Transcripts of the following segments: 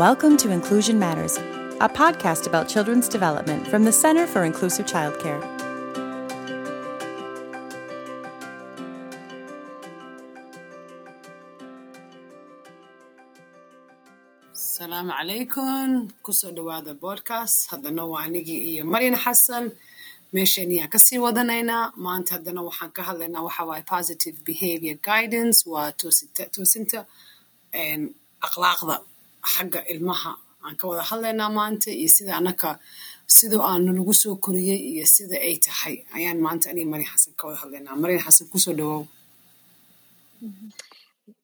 Welcome to Inclusion Matters, a podcast about children's development from the Center for Inclusive Childcare. asalaamu calaykum ku soo dhawaada podcast. Haddana waa anigii iyo maryan xasan meesheen yaan ka sii wadanaynaa maanta haddana waxaan ka hadlaynaa waxa waaye positive behavior guidance waa toosinta akhlaaqda xagga ilmaha. Aan ka wada hadlaynaa maanta iyo sida anaka sidoo aanu nagu soo koriyey iyo sida ay tahay. Ayaan maanta aniga maryan xasan ka wada hadlaynaa. Maryan xasan ku soo dhawow.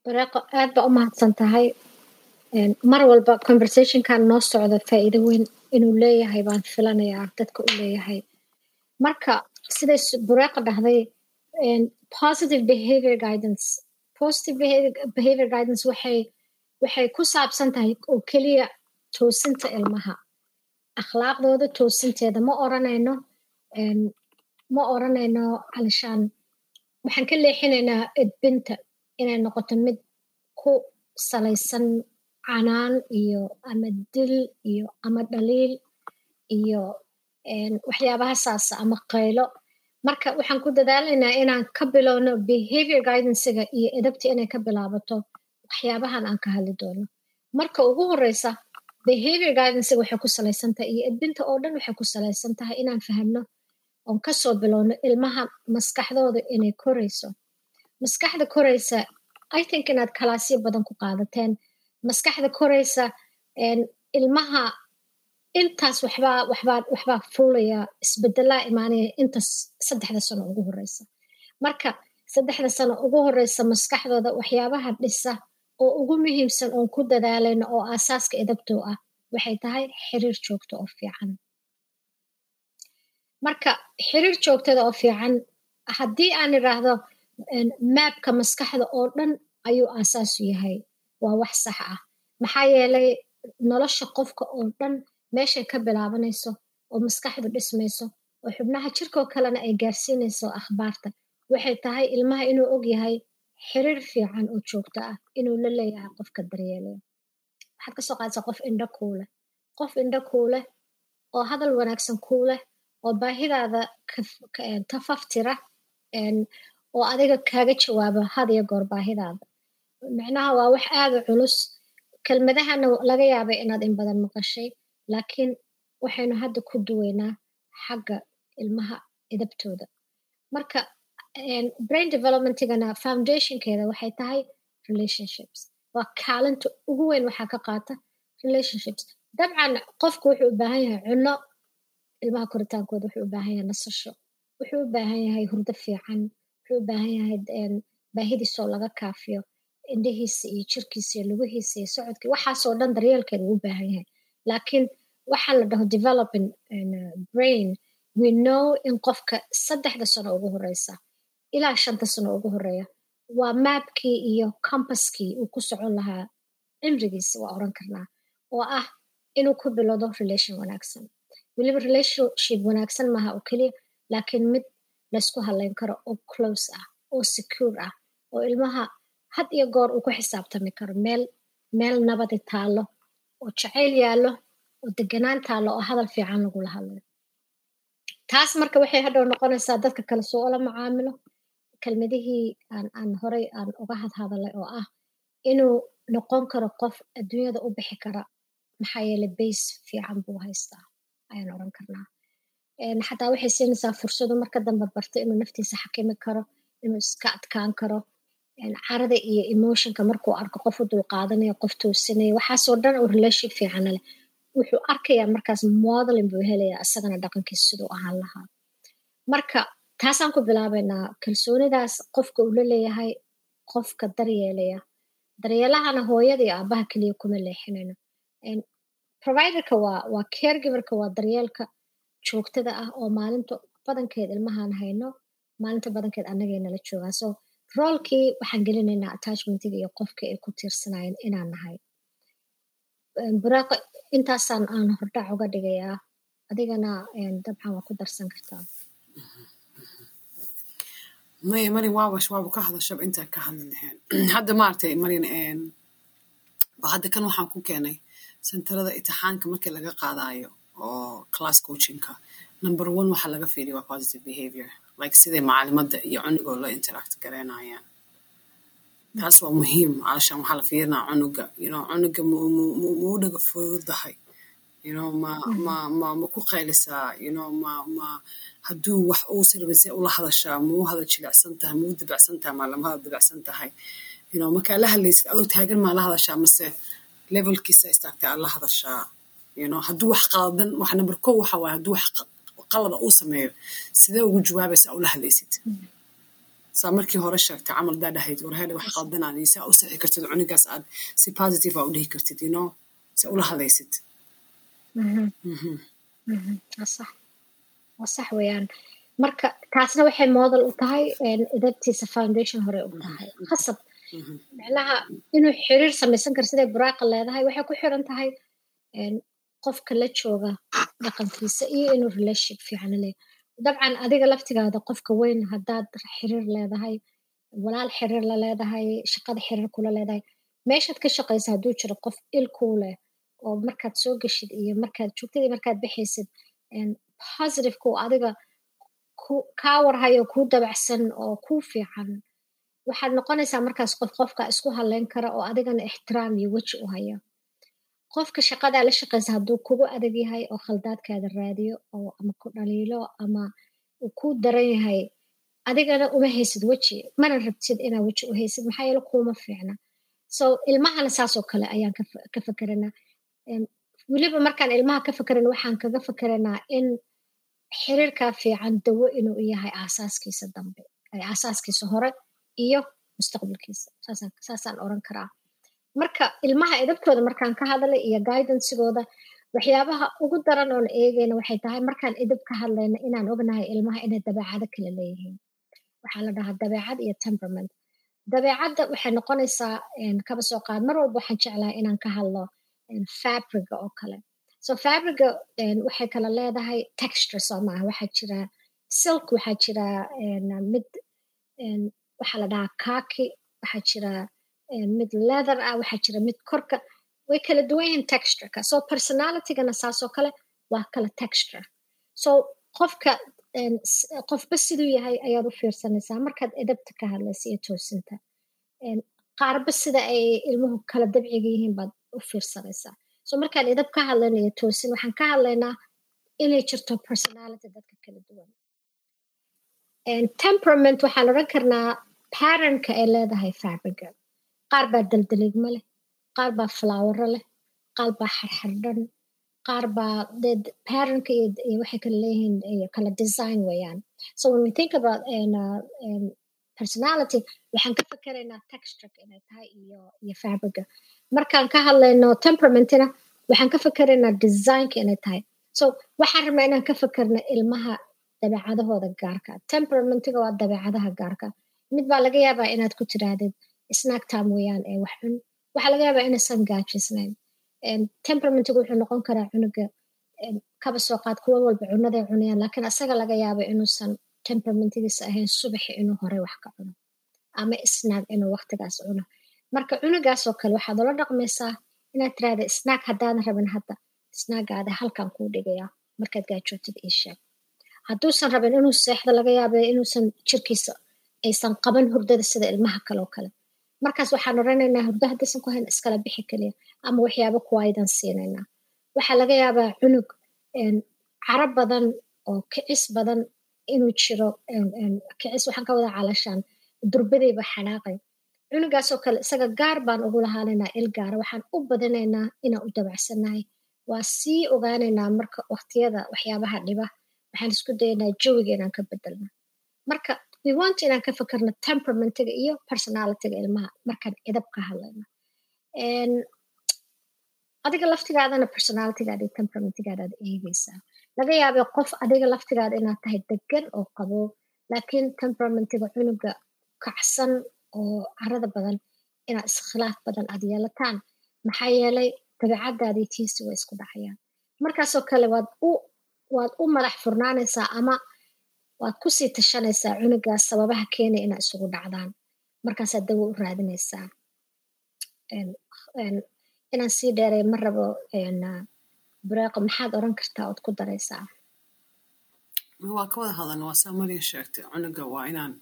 Bareeqo aad baa u mahadsan tahay. Mar walba conversationkan noo socda faa'iido weyn inuu leeyahay baan filanayaa dadka u leeyahay. Marka siday bureeqa dhahday positive behavior guidance. Positive behavior guidance waxay waxay ku saabsan tahay oo keliya toosinta ilmaha. Akhlaaqdooda toosinteeda ma oranayno ma oranayno alishaan waxaan ka leexinaynaa edbinta inay noqoto mid ku salaysan canaan iyo ama dil iyo ama dhaliil iyo waxyaabaha saasa ama qaylo. Marka waxaan ku dadaalaynaa inaan ka bilowno behavior guidancega iyo edabta inay ka bilaabato waxyaabahan aan ka hadli doono. Marka ugu horeysa behavior guidancega waxay ku salaysan tahay iyo edbinta oo dhan waxay ku salaysan tahay inaan fahamno oon ka soo bilowno ilmaha maskaxdooda inay korayso. Maskaxda koraysa i think inaad kalaasyo badan ku qaadateen. Maskaxda koraysa ilmaha intaas waxbaa fuulaya isbedelaa imaanaya intaas saddexda sano ugu horeysa marka saddexda sano ugu horeysa maskaxdooda waxyaabaha dhisa oo ugu muhiimsan oon ku dadaalayno oo aasaaska edabtoo ah waxay tahay xiriir joogto oo fiican. Marka xiriir joogtada oo fiican haddii aan idhaahdo maabka maskaxda oo dhan ayuu aasaasu yahay. Waa wax sax ah. Maxaa yeelay nolosha qofka oo dhan meeshay ka bilaabanayso oo maskaxdu dhismayso oo xubnaha jirkoo kalena ay gaarsiinayso akhbaarta waxay tahay ilmaha inuu og yahay xiriir fiican oo joogto ah inuu la leeyahay qofka daryeelaya waxaad ka soo qaadaysaa qof indho kuu leh. Qof indho kuu leh oo hadal wanaagsan kuu leh oo baahidaada tafaftira oo adiga kaaga jawaabo had iyo goor baahidaada. Micnaha waa wax aada culus. Kelmadahana laga yaabay inaad in badan maqashay laakiin waxaynu hadda ku duweynaa xagga ilmaha edabtooda. Marka brain developmentigana foundationkeeda waxay tahay relationships. Waa kaalinta ugu weyn waxaa ka qaata relationships. Dabcan qofku wuxuu u yahay cunno. Ilmaha koritaankooda wuxuu u yahay nasasho. Wuxuu u yahay hurdo fiican. Wuxuu u yahay baahidiisoo laga kaafiyo. Indhihiisa iyo jirkiisa iyo lugihiisa iyo socodkii waxaasoo dhan daryeelkeeda uu baahan yahay. Laakiin waxaa la dhaho developing brain we know in qofka saddexda sano ugu horeysa ilaa shanta sano ugu horreeya waa maabkii iyo compaskii uu ku socon lahaa. Cimrigiisa waa oran karnaa oo ah inuu ku bilowdo relation wanaagsan. Weliba relationship wanaagsan maaha oo keliya laakiin mid laysku hadlayn karo oo close ah oo secure ah oo ilmaha had iyo goor uu ku xisaabtami karo. Meel meel nabadi taallo oo jacayl yaallo oo deganaan taallo oo hadal fiican lagula hadlayo. Taas marka waxay hadhow noqonaysaa dadka kale soo ula macaamilo kelmadihii aan horay aan uga hadhadalay oo ah inuu noqon karo qof adduunyada u bixi kara maxaa yeele base fiican buu haystaa ayaan oran karnaa. Xataa waxay siinaysaa fursadu marka dambe barto inuu naftiisa xakimi karo inuu iska adkaan karo. Carada iyo emotionka markuu arko qof u dulqaadanayo qof toosinaya waxaasoo dhan oo relation fiicana leh. Wuxuu arkayaa markaas modelin buu helayaa isagana dhaqankiisa siduu ahaan lahaa. Marka taasaan ku bilaabaynaa kalsoonidaas qofka uu leeyahay qofka daryeelaya. Daryeelahana hooyada aabaha keliya kuma leexinayno. Providerka waa waa caregiverka waa daryeelka joogtada ah oo maalinta badankeed ilmahaan hayno maalinta badankeed annagayna la joogaa so roolkii waxaan gelinaynaa attachmentiga iyo qofkii ay ku tiirsanayeen inaan nahay. Buraaqo intaasaan aan hordhac uga dhigayaa adigana dabcan waa ku darsan kartaa maya marin waawash waaba ka hadashaba intaan ka hadli lahayn hadda maaragtay marin ba hadda kan waxaan ku keenay sentarada itixaanka markii laga qaadayo oo class coachingka number one waxaa laga fiiriya waa positive behavior like siday macalimadda iyo cunugoo la interact garaynayaan taas waa muhiim calashaan waxaa la fiirinaa cunuga you cunuga muu dhaga fududahay. You know ma ma ma ma ku qaylisaa you know ma ma hadduu wax uu sirabin see ula hadashaa muu hada jilicsan tahay muu dibacsan tahay maa lama hada dibacsan tahay markaa la hadlaysid adoo taagan maa la hadashaa mase levelkiisa istaagtay aad la hadashaa. Hadduu wax qaldan wax number kow waxa waaye hadduu wax qalada uu sameeyo sidee ugu jawaabaysaa ula hadlaysid? Saa markii hore sheegtay camal daa dhahayd warheeda wax qaldanaad iyo saa u sixi kartid cunigaas aad si positive aa u dhihi kartid know se ula hadlaysid sax weeyaan. Marka taasna waxay model u tahay idabtiisa foundation hore u tahay. Khasab. Macnaha inuu xiriir samaysan karo siday buraaqa leedahay waxay ku xiran tahay qofka la jooga dhaqankiisa iyo inuu relationship fiican leeyahay. Dabcan adiga laftigaada qofka weyn haddaad xiriir leedahay walaal xiriir la leedahay shaqada xiriir kula leedahay meeshaad ka shaqaysa hadduu jiro qof il kuu leh oo markaad soo geshid iyo markaad joogtid iyo markaad bixaysid positiveka adiga kaa warhayo kuu dabacsan oo kuu fiican. Waxaad noqonaysaa markaas qof qofka isku haleyn kara oo adigana ixtiraam iyo weji u haya. Qofka shaqadaa la shaqaysa hadduu kugu adag yahay oo khaldaadkaada raadiyo oo ama ku dhaliilo ama uu kuu daran yahay adigana uma haysid weji mana rabtid inaa weji u haysid maxaa yeele kuuma fiicna. So ilmahana saasoo kale ayaan ka fekeranaa weliba markaan ilmaha ka fekerana waxaan kaga fekeranaa in xiriirkaa fiican dawo inuu yahay aasaaskiisa dambe aasaaskiisa hore iyo mustaqbalkiisa. Saasaan oran karaa. Marka ilmaha idabtooda markaan ka hadlay iyo guidansigooda waxyaabaha ugu daran oon eegayna waxay tahay markaan idab ka hadlayna inaan ognahay ilmaha inay dabeecado kala leeyihiin. Waxaa la dhahaa dabeecad iyo temperament. Dabeecadda waxay noqonaysaa kaba soo qaad mar walba waxaan jeclahay inaan ka hadlo fabriga oo kale. So fabriga waxay kala leedahay texture soo maaha waxaa jira silk waxaa jira mid waxaa la dhahaa kaki waxaa jira mid leather ah waxaa jira mid korka. Way kala duwan yihiin textureka so personalitygana saasoo kale waa kala texture. So qofka qofba siduu yahay ayaad u fiirsanaysaa. Markaad edabta ka hadlaysa iyo toosinta qaarba sida ay ilmuhu kala dabciga yihiin baad u fiirsanaysaa. So markaan edab ka hadlayna iyo toosin waxaan ka hadlaynaa inay jirto personality dadka kala duwan. Temperament waxaan odhan karnaa patternka ay leedahay fabriga qaar baa daldaligma leh qaar baa flowero leh qaar baa xarxardhan qaar baa patternka iyo waxay kala leeyihiin kala design weeyaan. So when we think about um, personality. Waxaan ka fakeraynaa textureka inay tahay iyo fabriga markaan ka hadlayno temperamentina waxaan ka fakeraynaa designka inay tahay. So waxaan rabnaa inaan ka fakerno ilmaha dabeecadahooda gaarka. Temperamentiga waa dabeecadaha gaarka. Mid baa laga yaabaa inaad ku tiraahdid snack time weeyaan ee wax cun waxaa laga yaabaa inaysan gaajisnayn. Temperamentiga wuxuu noqon karaa cunuga kaba soo qaad kuwa walba cunaday cunayaan laakiin asaga laga yaaba inuusan temperamentigiisa ahayn subaxi inuu horey wax ka cuno ama snaag inuu waqtigaas cuno. Marka cunugaasoo kale waxaad ula dhaqmaysaa inaad tiraahda snaag haddaadan rabin hadda snaagaada halkan kuu dhigayaa markaad gaajootid ii sheeg. Hadduusan rabin inuu seexdo laga yaaba inuusan jirkiisa aysan qaban hurdada sida ilmaha kaloo kale. Markaas waxaan oranaynaa hurdo haddaysan ku hayn iskala bixi kaliya ama waxyaaba kuwaydan siinaynaa. Waxaa laga yaabaa cunug caro badan oo kicis badan inuu jiro kicis waxaan ka wada calashaan durbadayba xanaaqay. Cunugaasoo kale isaga gaar baan ugu lahaanaynaa il gaara waxaan u badinaynaa inaan u dabacsanahay waa sii ogaanaynaa marka waqtiyada waxyaabaha dhiba. Waxaan isku dayaynaa jawiga inaan ka bedelno marka we want inaan ka fakerno temperamentiga iyo personalityga ilmaha. Markaan idab ka hadlayno adiga laftigaadana personalitygaada iyo temperamentigaadaad eegaysaa laga yaabay qof adiga laftigaada inaad tahay degan oo qabo laakiin temperamentiga cunuga kacsan oo carada badan inaad iskhilaaf badan aad yeelataan maxaa yeelay dabeecadaadii tiisi way isku dhacayaan. Markaasoo kale waad u madax furnaanaysaa ama waad ku sii tashanaysaa cunugaas sababaha keenaya inaa isugu dhacdaan. Markaasaad dawo u raadinaysaa inaan sii dheeray ma rabo bureeqo maxaad oran kartaa ood ku daraysaa? Waa ka wada hadalna waa saa marian sheegtay cunuga waa inaan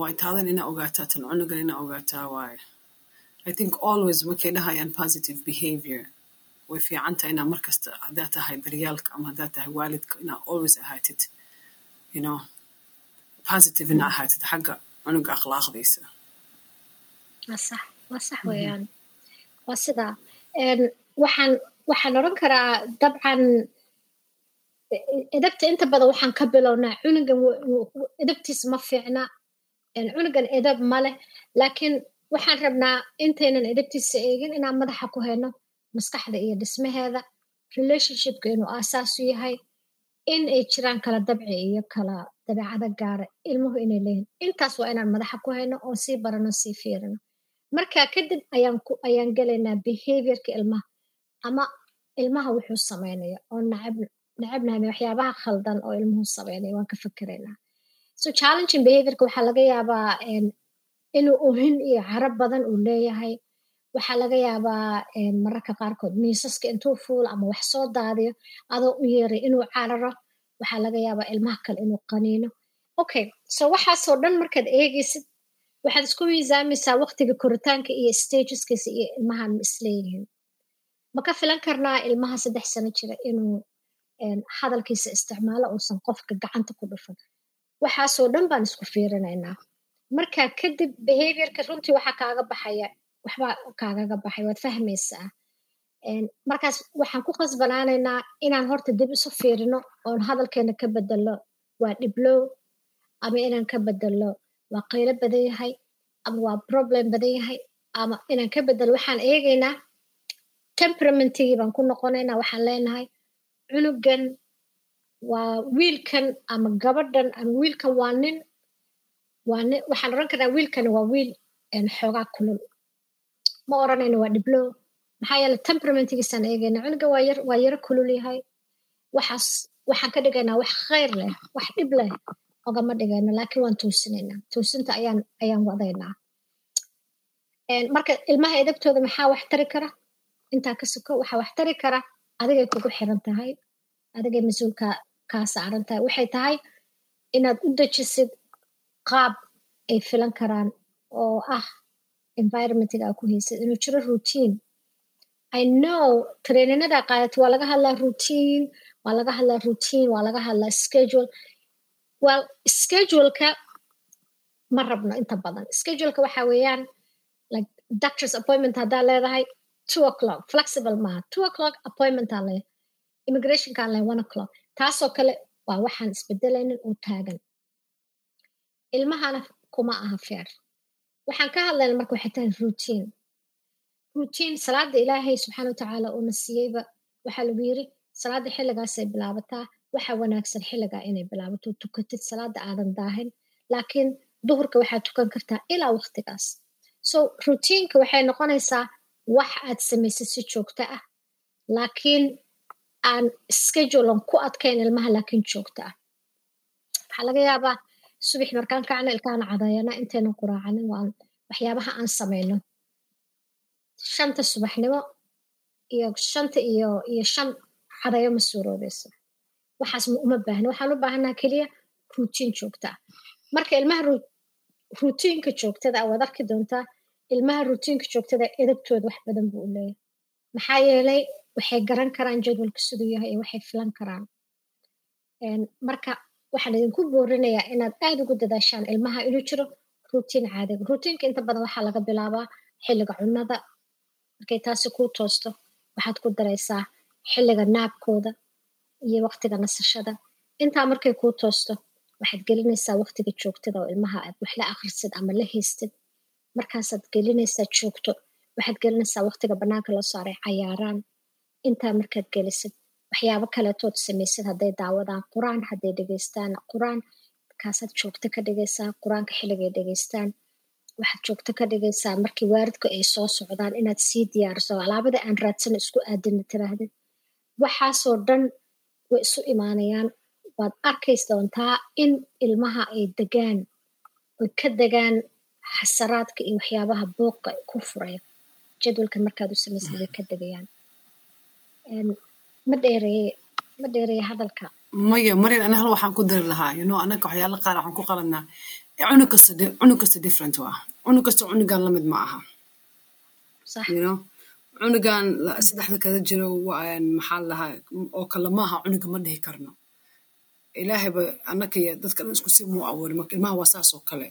waa intaadan ina ogaataa tan cunugan ina ogaataa waaye i think always markay dhahayaan positive behavior. Way fiicanta inaa markasta haddaa tahay daryaalka ama haddaa tahay waalidka inaa always ahaatid you know positive inaa ahaatid xagga cunuga akhlaaqdiisa. Waa sax waa sax weeyaan waa sidaa waxaan waxaan oran karaa dabcan edabta inta badan waxaan ka bilownaa cunugan edabtiis ma fiicna cunugan edab ma leh laakiin waxaan rabnaa intaynan edabtiisa eegin inaan madaxa ku hayno maskaxda iyo dhismaheeda relationshipka inuu aasaasu yahay in ay jiraan kala dabci iyo kala dabeecada gaara ilmuhu inay leeyihiin intaas waa inaan madaxa ku hayno oon sii barano sii fiirino marka kadib ayaan gelaynaa behaviorka ilmaha ama ilmaha wuxuu samaynaya oo nacab nacabnahay waxyaabaha khaldan oo ilmuhu samaynaya waan ka fikiraynaa so challenging behaviorka waxaa laga yaabaa inuu ohin iyo carab badan uu leeyahay. Waxaa laga yaabaa mararka qaarkood miisaska intuu fuulo ama wax soo daadiyo adoo u yeeray inuu cararo. Waxaa laga yaabaa ilmaha kale inuu qaniino. Okay so waxaasoo dhan markaad eegaysid waxaad isku miisaamaysaa waqtiga koritaanka iyo stageskiisa iyo ilmahan ma isleeyihiin ma ka filan karnaa ilmaha saddex sano jira inuu hadalkiisa isticmaalo uusan qofka gacanta ku dhufan waxaasoo dhan baan isku fiirinaynaa. Marka kadib behaviorka runtii waxaa kaaga baxaya waxbaa kaagaga baxay waad fahmaysaa. Markaas waxaan ku qasbanaanaynaa inaan horta dib isu fiirino oon hadalkeena ka bedelo waa dhiblow ama inaan ka bedelo waa qaylo badan yahay ama waa problem badan yahay ama inaan ka bedelo waxaan eegaynaa temperamentigii baan ku noqonaynaa waxaan leenahay. Cunugan waa wiilkan ama gabadhan ama wiilkan waa nin waa nin waxaan oran karnaa wiilkan waa wiil xoogaa kulul. Ma oranayno waa dhiblow maxaa yeele temperamentigiisaan eegayna cunuga waa yar waa yaro kulul yahay. Waxaas waxaan ka dhigaynaa wax khayr leh wax dhib leh ogama dhigayno laakiin waan toosinaynaa toosinta ayaan wadaynaa. Marka ilmaha edabtooda maxaa wax tari kara? Intaa ka suko waxaa wax tari kara? Adigay kugu xiran tahay. Adigay mas'uulka kaa saaran tahay. Waxay tahay inaad u dejisid qaab ay filan karaan oo ah environmentiga ku haysid. Inuu jiro routine. I know traininada qaadato waa laga hadlaa routine waa laga hadlaa routine waa laga hadlaa schedule well scheduleka ma rabno inta badan. Scheduleka waxa weeyaan like doctors appointment haddaa leedahay two o'clock. Flexible maaha. Two o'clock appointment aa leeyahay immigrationkaan leeyahay one o'clock. Taasoo kale waa waxaan isbedelaynin oo taagan. Ilmahana kuma aha feer. Waxaan ka hadlayna marka waxay tahay routine. Routine salaada ilaahay subxaana watacaala uuna siiyeyba. Waxaa lagu yiri salaada xilligaasay bilaabataa waxa wanaagsan xilligaa inay bilaabato tukatid salaada aadan daahin laakiin duhurka waxaad tukan kartaa ilaa waqtigaas. So routiinka waxay noqonaysaa wax aad samaysid si joogto ah laakiin aan schedulan ku adkayn ilmaha laakiin joogto ah. Waxaa laga yaabaa subax markaan kacna ilkaana cadayana intaynan quraacanin waan waxyaabaha aan samayno. Shanta subaxnimo iyo shanta iyo iyo shan cadayo ma suuroobayso waxaas uma baahna. Waxaan u baahanaa keliya ruutiin joogta. Ah marka ilmaha ruutiinka joogtada waad arki doontaa ilmaha ruutiinka joogtada edabtooda wax badan buu u maxaa yeelay waxay garan karaan jadwalka siduu yahay iyo waxay filan karaan. Marka waxaan idinku boorinayaa inaad aad ugu dadaashaan ilmaha inuu jiro ruutiin caadiga ruutiinka inta badan waxaa laga bilaabaa xilliga cunnada. Markay taasi kuu toosto waxaad ku daraysaa xilliga naabkooda iyo waqtiga nasashada. Intaa markay kuu toosto waxaad gelinaysaa waqtiga joogtada oo ilmaha aad wax la akhrisid ama la haystid. Markaasaad gelinaysaa joogto waxaad gelinaysaa waqtiga bannaanka loo saaray cayaaraan intaa markaad gelisid waxyaabo kaletood samaysid hadday daawadaan qur'aan hadday dhegeystaan qur'aan markaasaad joogto ka dhigaysaa qur'aanka xilligay dhegeystaan waxaad joogto ka dhigaysaa markii waaridku ay soo socdaan inaad sii diyaariso alaabada aan raadsano isku aadina tiraahdid waxaasoo dhan way isu imaanayaan waad arkays doontaa in ilmaha ay degaan oy ka degaan xasaraadka iyo waxyaabaha booqa ku furaya jadwalka markaad u samaysid way ka degayaan. Ma dheereeye ma dheereeye hadalka? Maya marian ana hal waxaan ku dari lahaa. You know anaka waxyaala qaar waxaan ku qaladnaa cunug kasta cunug kasta different waa. Cunug kasta cunugan la mid ma aha cunugan saddexda kada jiro maxaa lahaa oo kale maaha cunuga ma dhihi karno. Ilaahayba anaka iyo dadka dhan isku si muu marka ilmaha waa saas oo kale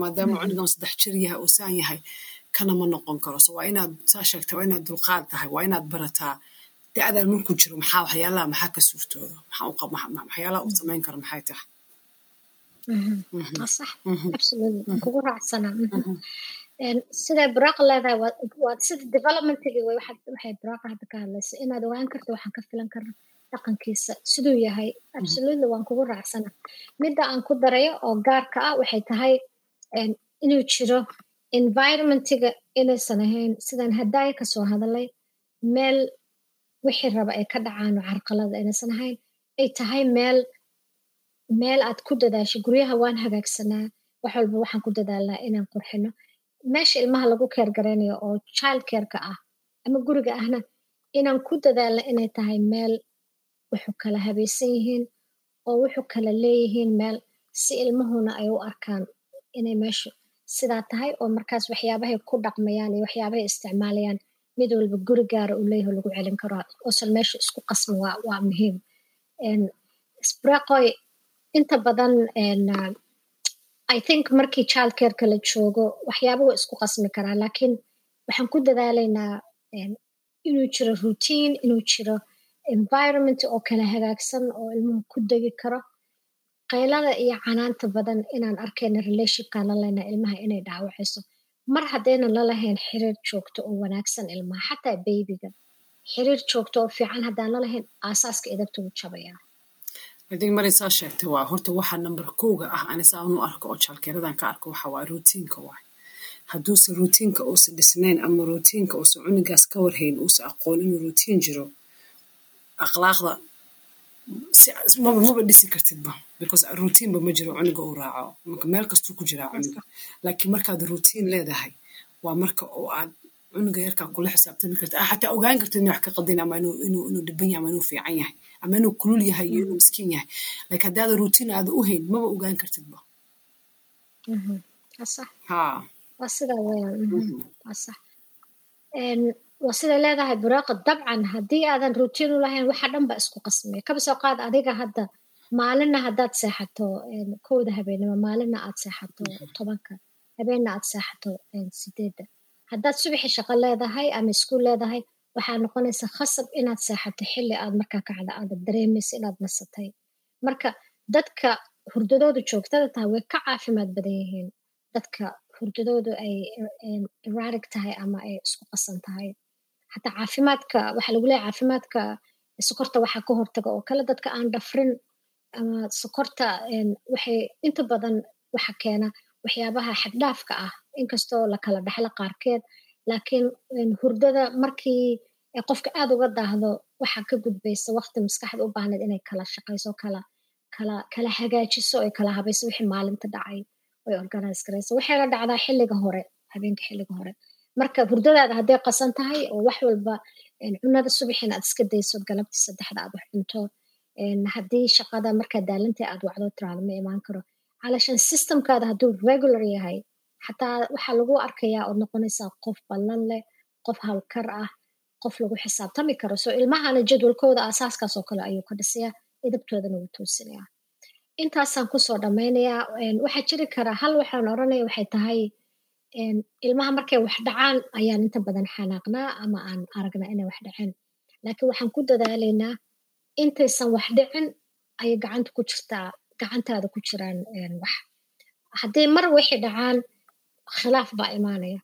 maadaama cunugan saddex jir yahay oo saan yahay kana ma noqon karo. So waa inaad saa sheegta waa inaad dulqaad tahay waa inaad barataa. Da-dan markuu jiro maxaa waxyaalaha maxaa ka suurtooda waxyaalaha u samayn karo maxay tahay siday buraaqa leedahay waa sida developmentigii way waxay buraaqa hadda ka hadlaysa. Inaad ogaan karto waxaan ka filan karna dhaqankiisa. Siduu yahay absolutely waan kugu raacsana. Midda aan ku darayo oo gaarka ah waxay tahay inuu jiro environmentiga inaysan ahayn. Sidaan hadaaya ka soo hadalay meel wixii raba ay ka dhacaan oo carqalada inaysan ahayn ay tahay meel meel aad ku dadaasho. Guryaha waan hagaagsanaa wax walba waxaan ku dadaalnaa inaan qurxino meesha ilmaha lagu keer garaynayo oo child careka ah ama guriga ahna inaan ku dadaalna inay tahay meel wuxuu kala habaysan yihiin oo wuxuu kala leeyihiin meel si ilmahuna ay u arkaan inay meeshu sidaa tahay oo markaas waxyaabahay ku dhaqmayaan iyo waxyaabahay isticmaalayaan mid walba guri gaara uu leeyahay lagu celin karo oosan meesha isku qasmin waa muhiim. Spraqoy inta badan i think markii child careka la joogo waxyaaba waa isku qasmi karaa laakiin waxaan ku dadaalaynaa inuu jiro routine inuu jiro environment oo kala hagaagsan oo ilmuhu ku degi karo. Qaylada iyo canaanta badan inaan arkayna relationkaan la ilmaha inay dhaawacayso. Mar haddaynan la lahayn xiriir joogto oo wanaagsan ilmaha xataa baybiga xiriir joogto oo fiican haddaan la lahayn aasaaska idagta wuu jabayaa adig maray saa sheegtay waa horta waxa number kowga ah anisa anu arko oo jaalkeeradan ka arko waxa waa routiinka waay. Hadduuse routiinka uusan dhisnayn ama routiinka uusan cunugaas ka warhayn uusan aqoon inuu routine jiro akhlaaqda maba maba dhisi kartidba because routiinba ma jiro cunuga uu raaco. Meel kastuu ku jiraa cunuga laakiin markaad routine leedahay waa marka oo aad cunuga yarkaa kula xisaabtami karta. Ah xataa ogaan kartid inay wax ka qaldin ama inuu dhiban yahay ama inuu fiican yahay ama inuu kulul yahay iyo inuu miskiin yahay. Laakiin haddii aada routine aada u hayn maba ogaan kartidba waa sida weyaan waa siday leedahay buraaqa dabcan. Haddii aadan routine u lahayn waxa dhan ba isku qasmaya kaba soo qaad adiga hadda maalinna haddaad seexato kowda habeenimo maalinna aad seexato tobanka habeenna aad seexato sideedda haddaad subaxi shaqo leedahay ama iskuul leedahay waxaa noqonaysa khasab inaad seexato xilli aad markaa kacda aada dareemaysa inaad nasatay. Marka dadka hurdadoodu joogtada tahay way ka caafimaad badan yihiin. Dadka hurdadoodu ay erarig tahay ama ay isku qasan tahay. Xataa caafimaadka waxaa lagu leeyahay caafimaadka sokorta waxaa ka hortaga oo kale dadka aan dhafrin ama sokorta waxay inta badan waxa keena waxyaabaha xaddhaafka ah inkastoo la kala dhexlo qaarkeed laakiin hurdada markii qofka aad uga daahdo waxaa ka gudbaysa waqti maskaxda u baahneed inay kala shaqayso kala hagaajiso ay kala habayso wixii maalinta dhacay oy organize garayso waxayna dhacdaa xilliga hore habeenka xilliga hore. Marka hurdadaada hadday qasan tahay oo wax walba cunada subaxina aad iska daysood galabtii saddexda aad wax cunto haddii shaqada markaa daalantay aad wacdo tiraado ma imaan karo. Calashan systemkaada hadduu regular yahay xataa waxaa lagu arkayaa ood noqonaysaa qof ballan leh qof hawlkar ah qof lagu xisaabtami karo. So ilmahana jadwalkooda asaaskaas oo kale ayuu ka dhisayaa idabtoodana wuu toosinayaa. Intaasaan ku soo dhammaynayaa waxaa jiri karaa hal waxaan oranaya waxay tahay ilmaha markay wax dhacaan ayaan inta badan xanaaqnaa ama aan aragnaa inay wax dhaceen laakiin waxaan ku dadaalaynaa intaysan wax dhicin ayay gacanta ku jirtaa gacantaada ku jiraan wax. Haddii mar wixii dhacaan khilaaf baa imaanaya.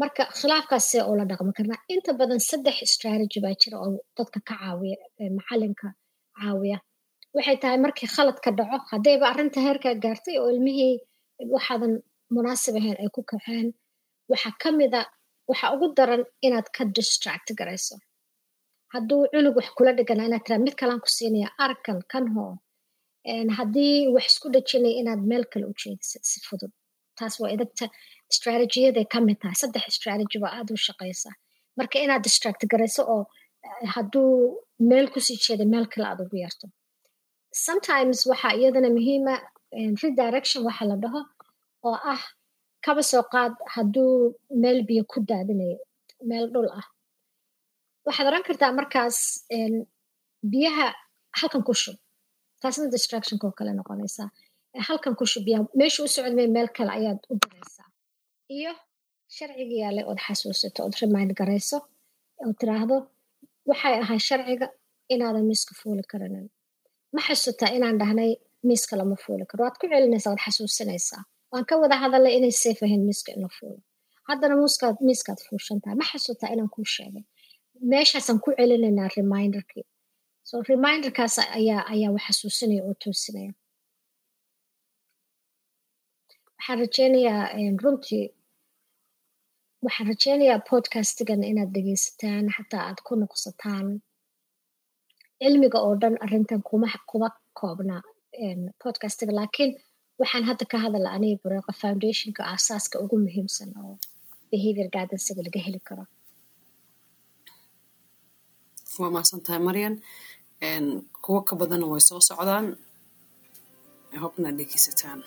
Marka khilaafkaasee oo la dhaqmi karnaa inta badan saddex strategy baa jira oo dadka ka caawiya macalinka caawiya. Waxay tahay markii khaladka dhaco haddayba arrinta heerkaa gaartay oo ilmihii waxaadan munaasib ahayn ay ku kaceen waxaa ka mida waxa ugu daran inaad ka distract garayso. Hadduu cunug wax kula dhiganaa inaad tiraa mid kalaan ku siinaya arkan kan hoo. Haddii wax isku dhajinaya inaad meel kale u si fudud taas waa idagta strategiyaday ka mid tahay saddex strategy baa aada u shaqaysa marka inaad distract garayso oo hadduu meel ku sii jeeda meel kale aad ugu yarto. Sometimes waxaa iyadana muhiima redirection waxa la dhaho oo ah kaba soo qaad hadduu meel biyo ku daadinayo meel dhul ah. Waxaad oran kartaa markaas biyaha halkan ku shub taasna distractionka oo kale noqonaysaa halkan ku shub biyaha meesha u socodmay meel kale ayaad u diraysaa iyo sharciga yaale ood xasuusato ood remind garayso oo tiraahdo waxay ahay sharciga inaadan miiska fuuli karinin. Ma xasuutaa inaan dhahnay miiska lama fuuli karo. Waad ku celinaysaa waad xasuusinaysaa. Waan ka wada hadalay inay safe ahayn miiska in fuulo haddana muuskaad miiskaad fuushan tahay ma xasuutaa inaan kuu sheegay? Meeshaasaan ku celinaynaa reminderkii. So reminderkaas ayaa ayaa wax xasuusinaya oo toosinaya waxaan rajeynayaa runtii waxaan rajeynayaa podcastigan inaad dhegeysataan xataa aad ku noqsataan cilmiga oo dhan arrintan kuma koobna podcastiga. Laakiin waxaan hadda ka hadala aniga bureeqa foundationka aasaaska ugu muhiimsan oo behavior guidancega laga heli karo. Waa mahadsantahay maryan kuwo ka badanna way soo socdaan. Hobna dhegeysataan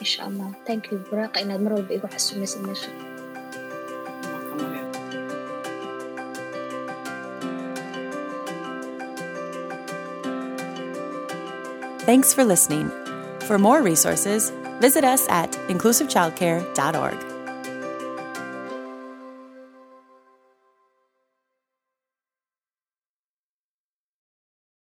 insha allah thank you inaad mar walba igu xasuumaysid meesha Thanks for listening. For more resources, visit us at inclusivechildcare.org.